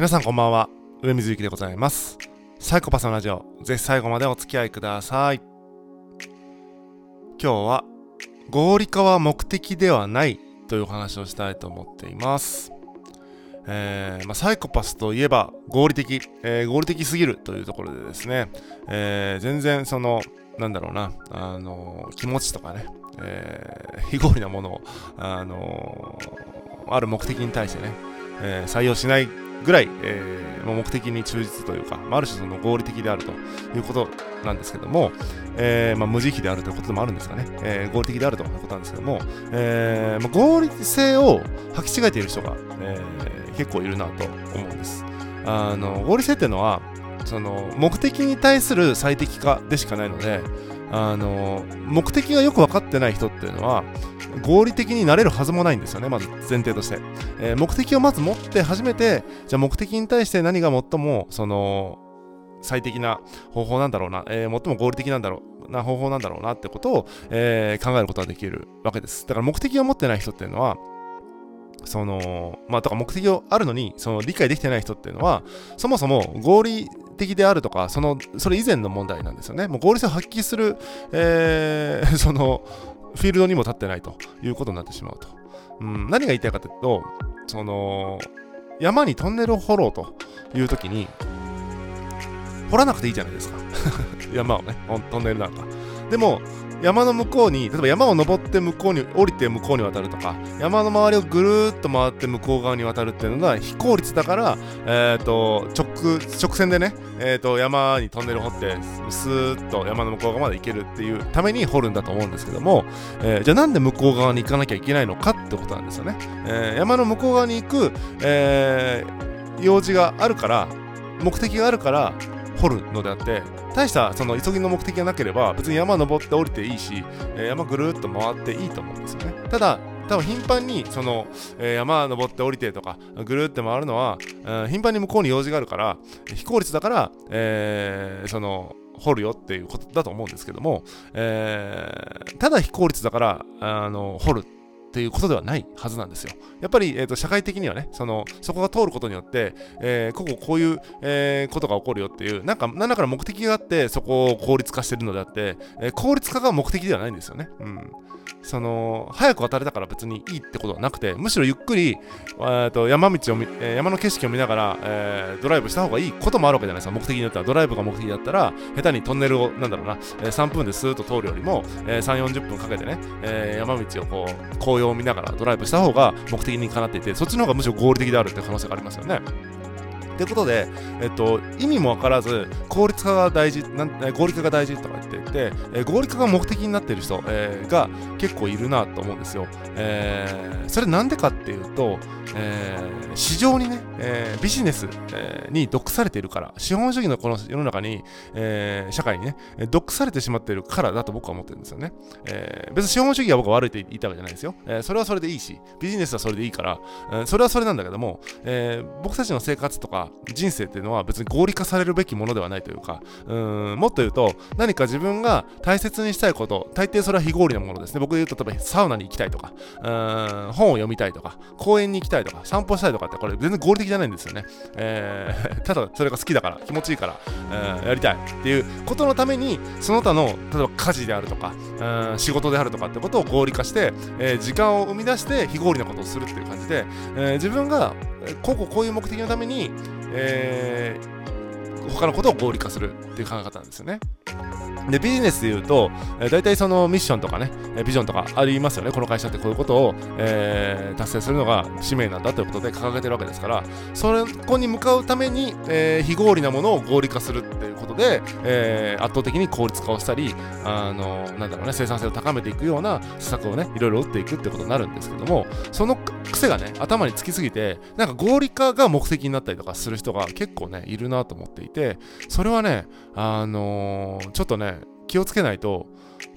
皆さんこんばんは。上水幸でございます。サイコパスのラジオ。ぜひ最後までお付き合いください。今日は合理化は目的ではないというお話をしたいと思っています。えーまあ、サイコパスといえば合理的、えー、合理的すぎるというところでですね、えー、全然そのなんだろうな、あの気持ちとかね、え、非合理なものを、あのある目的に対してね、え採用しないぐらい、えー、目的に忠実というか、まあ、ある種その合理的であるということなんですけども、えー、まあ、無慈悲であるということでもあるんですかね、えー、合理的であるということなんですけども、えまあ、合理性を履き違えている人が、え結構いるなと思うんです。あの合理性っていうのはその目的に対する最適化でしかないのであの目的がよく分かってない人っていうのは合理的になれるはずもないんですよね、まず前提として。えー、目的をまず持って初めて、じゃあ目的に対して何が最も、その、最適な方法なんだろうな、えー、最も合理的なんだろうな方法なんだろうなってことを、えー、考えることができるわけです。だから目的を持ってない人っていうのは、その、まあ、だか目的をあるのに、その理解できてない人っていうのは、そもそも合理的であるとか、その、それ以前の問題なんですよね。もう合理性を発揮する、えー、その、フィールドにも立ってないということになってしまうと。うん、何が言いたいかというと、その、山にトンネルを掘ろうという時に、掘らなくていいじゃないですか。山をね、トンネルなんか。でも、山の向こうに例えば山を登って向こうに降りて向こうに渡るとか山の周りをぐるーっと回って向こう側に渡るっていうのが非効率だから、えーと、直直線でね、えーと、山にトンネル掘ってスーッと山の向こう側まで行けるっていうために掘るんだと思うんですけども、えー、じゃあなんで向こう側に行かなきゃいけないのかってことなんですよね、えー、山の向こう側に行く、えー、用事があるから目的があるから掘るのであって大したその急ぎの目的がなければ別に山登って降りていいし、えー、山ぐるっと回っていいと思うんですよね。ただ多分頻繁にその、えー、山登って降りてとかぐるって回るのは、えー、頻繁に向こうに用事があるから非効率だから、えー、その掘るよっていうことだと思うんですけども、えー、ただ非効率だからあの掘る。っていうことではないはずなんですよ。やっぱり、えーと、社会的にはね、そのそこが通ることによって、えー、こここういう、えー、ことが起こるよっていう、なんか、何らかの目的があって、そこを効率化してるのであって、えー、効率化が目的ではないんですよね。うん。その早く渡れたから別にいいってことはなくてむしろゆっくり、えー、と山道を見、山の景色を見ながら、えー、ドライブした方がいいこともあるわけじゃないですか目的によってはドライブが目的だったら下手にトンネルをなんだろうな、えー、3分でスーッと通るよりも、えー、3 4 0分かけてね、えー、山道をこう紅葉を見ながらドライブした方が目的にかなっていてそっちの方がむしろ合理的であるって可能性がありますよね。ということで、えっと、意味も分からず効率化が大事なん合理化が大事とか言っていて、えー、合理化が目的になっている人、えー、が結構いるなと思うんですよ。えー、それなんでかっていうと、えー、市場にね、え、ビジネス、え、に毒されているから、資本主義のこの世の中に、え、社会にね、毒されてしまっているからだと僕は思ってるんですよね。え、別に資本主義は僕は悪いと言いたわけじゃないですよ。え、それはそれでいいし、ビジネスはそれでいいから、えー、それはそれなんだけども、え、僕たちの生活とか人生っていうのは別に合理化されるべきものではないというか、うんもっと言うと、何か自分が大切にしたいこと、大抵それは非合理なものですね。僕で言うと、例えばサウナに行きたいとか、うん本を読みたいとか、公園に行きたいとか、散歩したいとかって、これ全然合理的じゃないんですよね。えー、ただそれが好きだから、気持ちいいから、えー、やりたいっていうことのために、その他の、例えば家事であるとか、うん仕事であるとかってことを合理化して、えー、時間を生み出して非合理なことをするっていう感じで、えー、自分がこうこうこういう目的のために、えー、他のことを合理化するっていう考え方なんですよね。で、ビジネスで言うと、えー、大体そのミッションとかね、えビジョンとかありますよね。この会社ってこういうことを、えー、達成するのが使命なんだということで掲げてるわけですから、そこに向かうために、えー、非合理なものを合理化するっていうことで、え、圧倒的に効率化をしたり、あの、なんだろうね、生産性を高めていくような施策をね、いろいろ打っていくってことになるんですけども、その癖がね、頭につきすぎて、なんか合理化が目的になったりとかする人が結構ね、いるなと思っていて、それはね、あのー、ちょっとね、気をつけないと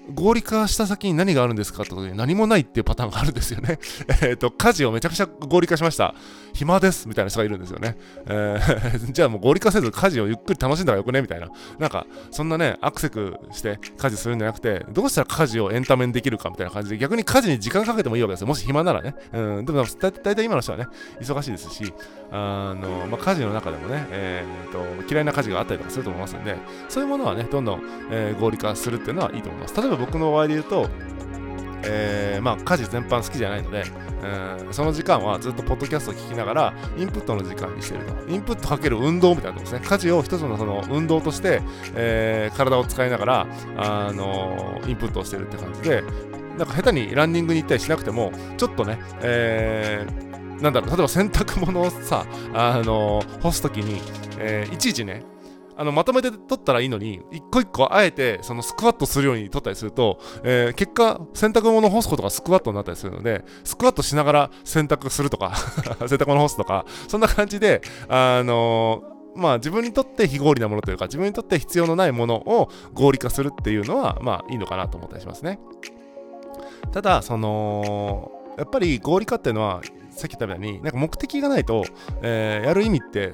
合理化した先に何があるんですかってことで何もないっていうパターンがあるんですよね。えっと、家事をめちゃくちゃ合理化しました。暇ですみたいな人がいるんですよね。えー、じゃあもう合理化せず家事をゆっくり楽しんだらよくねみたいな。なんか、そんなね、アクセクして家事するんじゃなくて、どうしたら家事をエンタメにできるかみたいな感じで、逆に家事に時間かけてもいいわけですよ。もし暇ならね。うん、でもだ、だいたい今の人はね、忙しいですし、あの、まあ、家事の中でもね、えー、と、嫌いな家事があったりとかすると思いますんで、そういうものはね、どんどん、えー、合理化するっていうのはいいと思います。例えば僕の場合で言うと、えー、まあ家事全般好きじゃないので、えー、その時間はずっとポッドキャストを聞きながらインプットの時間にしてると。インプットかける運動みたいなとこですね。家事を一つのその運動として、えー、体を使いながら、あのインプットをしてるって感じでなんか下手にランニングに行ったりしなくてもちょっとね、えー、なんだろう例えば洗濯物をさ、あの干すときに、えー、いちいちねあのまとめて取ったらいいのに、一個一個あえてそのスクワットするように取ったりすると、えー、結果、洗濯物を干すことがスクワットになったりするので、スクワットしながら洗濯するとか 洗濯物干すとか、そんな感じで、あのー、まあ自分にとって非合理なものというか、自分にとって必要のないものを合理化するっていうのは、まあいいのかなと思ったりしますね。ただ、その、やっぱり合理化っていうのはさっき言ったみたいに、なんか目的がないと、えー、やる意味って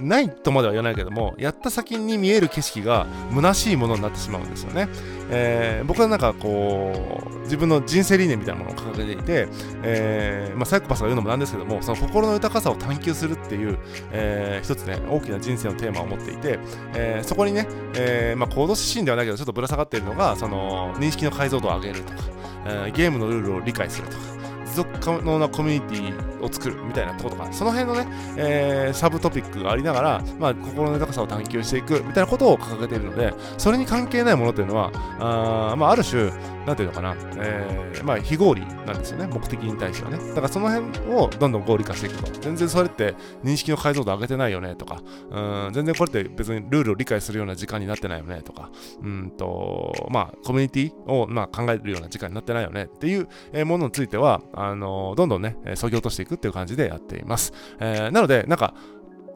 ないとまでは言わないけども、やった先に見える景色が虚しいものになってしまうんですよね。えー、僕はなんかこう、自分の人生理念みたいなものを掲げていて、えー、まあ、サイコパスが言うのもなんですけども、その心の豊かさを探求するっていう、えー、一つね、大きな人生のテーマを持っていて、えー、そこにね、えー、まあ、行動指針ではないけど、ちょっとぶら下がっているのが、その、認識の解像度を上げるとか、えー、ゲームのルールを理解するとか、続可能なコミュニティを作るみたいなとことか、その辺のね、えー、サブトピックがありながら、まあ、心の高さを探求していくみたいなことを掲げているので、それに関係ないものというのは、あまあ、ある種、なんていうのかな、えー、まあ、非合理なんですよね、目的に対してはね。だからその辺をどんどん合理化していくと。全然それって認識の解像度上げてないよねとか、うん、全然これって別にルールを理解するような時間になってないよねとか、うんと、まあ、コミュニティを、まあ、考えるような時間になってないよねっていうものについては、あのどんどんね、そぎ落としていくっていう感じでやっています。えー、なので、なんか、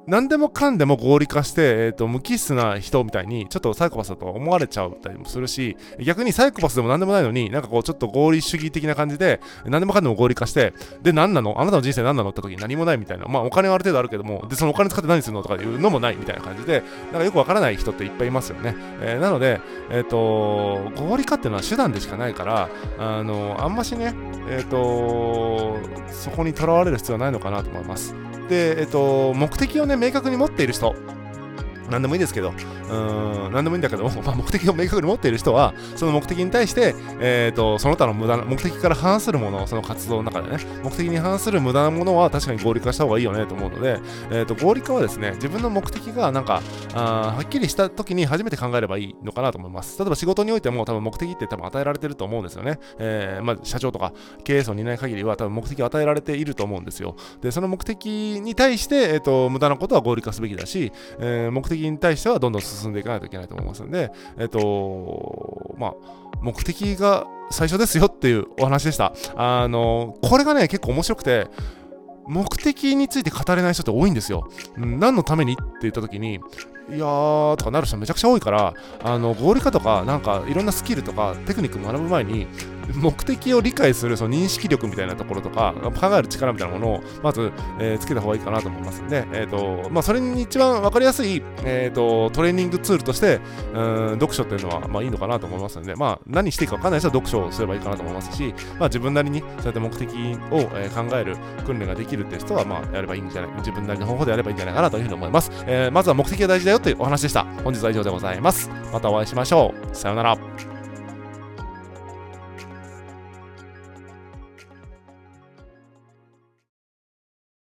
何でもかんでも合理化して、えーと、無機質な人みたいにちょっとサイコパスだと思われちゃったりもするし逆にサイコパスでも何でもないのになんかこうちょっと合理主義的な感じで何でもかんでも合理化してで何なの？あなたの人生何なの？って時に何もないみたいな。まあお金はある程度あるけどもでそのお金使って何するのとかいうのもないみたいな感じでなんかよくわからない人っていっぱいいますよね、えー、なのでえっ、ー、と合理化っていうのは手段でしかないからあのあんましねえっ、ー、とそこにとらわれる必要はないのかなと思います。で、えっと、目的をね、明確に持っている人、何でもいいですけど、うん、何でもいいんだけど、まあ、目的を明確に持っている人は、その目的に対して、えーと、その他の無駄な、目的から反するもの、その活動の中でね、目的に反する無駄なものは確かに合理化した方がいいよねと思うので、えーと、合理化はですね、自分の目的がなんか、あはっきりした時に初めて考えればいいのかなと思います。例えば仕事においても多分目的って多分与えられてると思うんですよね。えー、まあ、社長とか経営層にいない限りは多分目的を与えられていると思うんですよ。で、その目的に対して、えーと、無駄なことは合理化すべきだし、えー、目的に対してはどんどん進んでいかないといけないと思いますんで、えっと、まあ、目的が最初ですよっていうお話でした。あの、これがね、結構面白くて、目的について語れない人って多いんですよ。何のためにって言った時に、いやーとかなる人めちゃくちゃ多いから、あの合理化とか、なんかいろんなスキルとかテクニック学ぶ前に、目的を理解するその認識力みたいなところとか、考える力みたいなものをまず、えー、つけた方がいいかなと思いますんで、えーとまあ、それに一番分かりやすい、えーと、トレーニングツールとして、うん読書っていうのは、まあ、いいのかなと思いますので、まあ、何していいか分かんない人は読書をすればいいかなと思いますし、まあ、自分なりにそうやって目的を、えー、考える訓練ができるっていう人は、まあ、やればいいんじゃない自分なりの方法でやればいいんじゃないかなというふうに思います。えー、まずは目的が大事だよというお話でした。本日は以上でございます。またお会いしましょう。さようなら。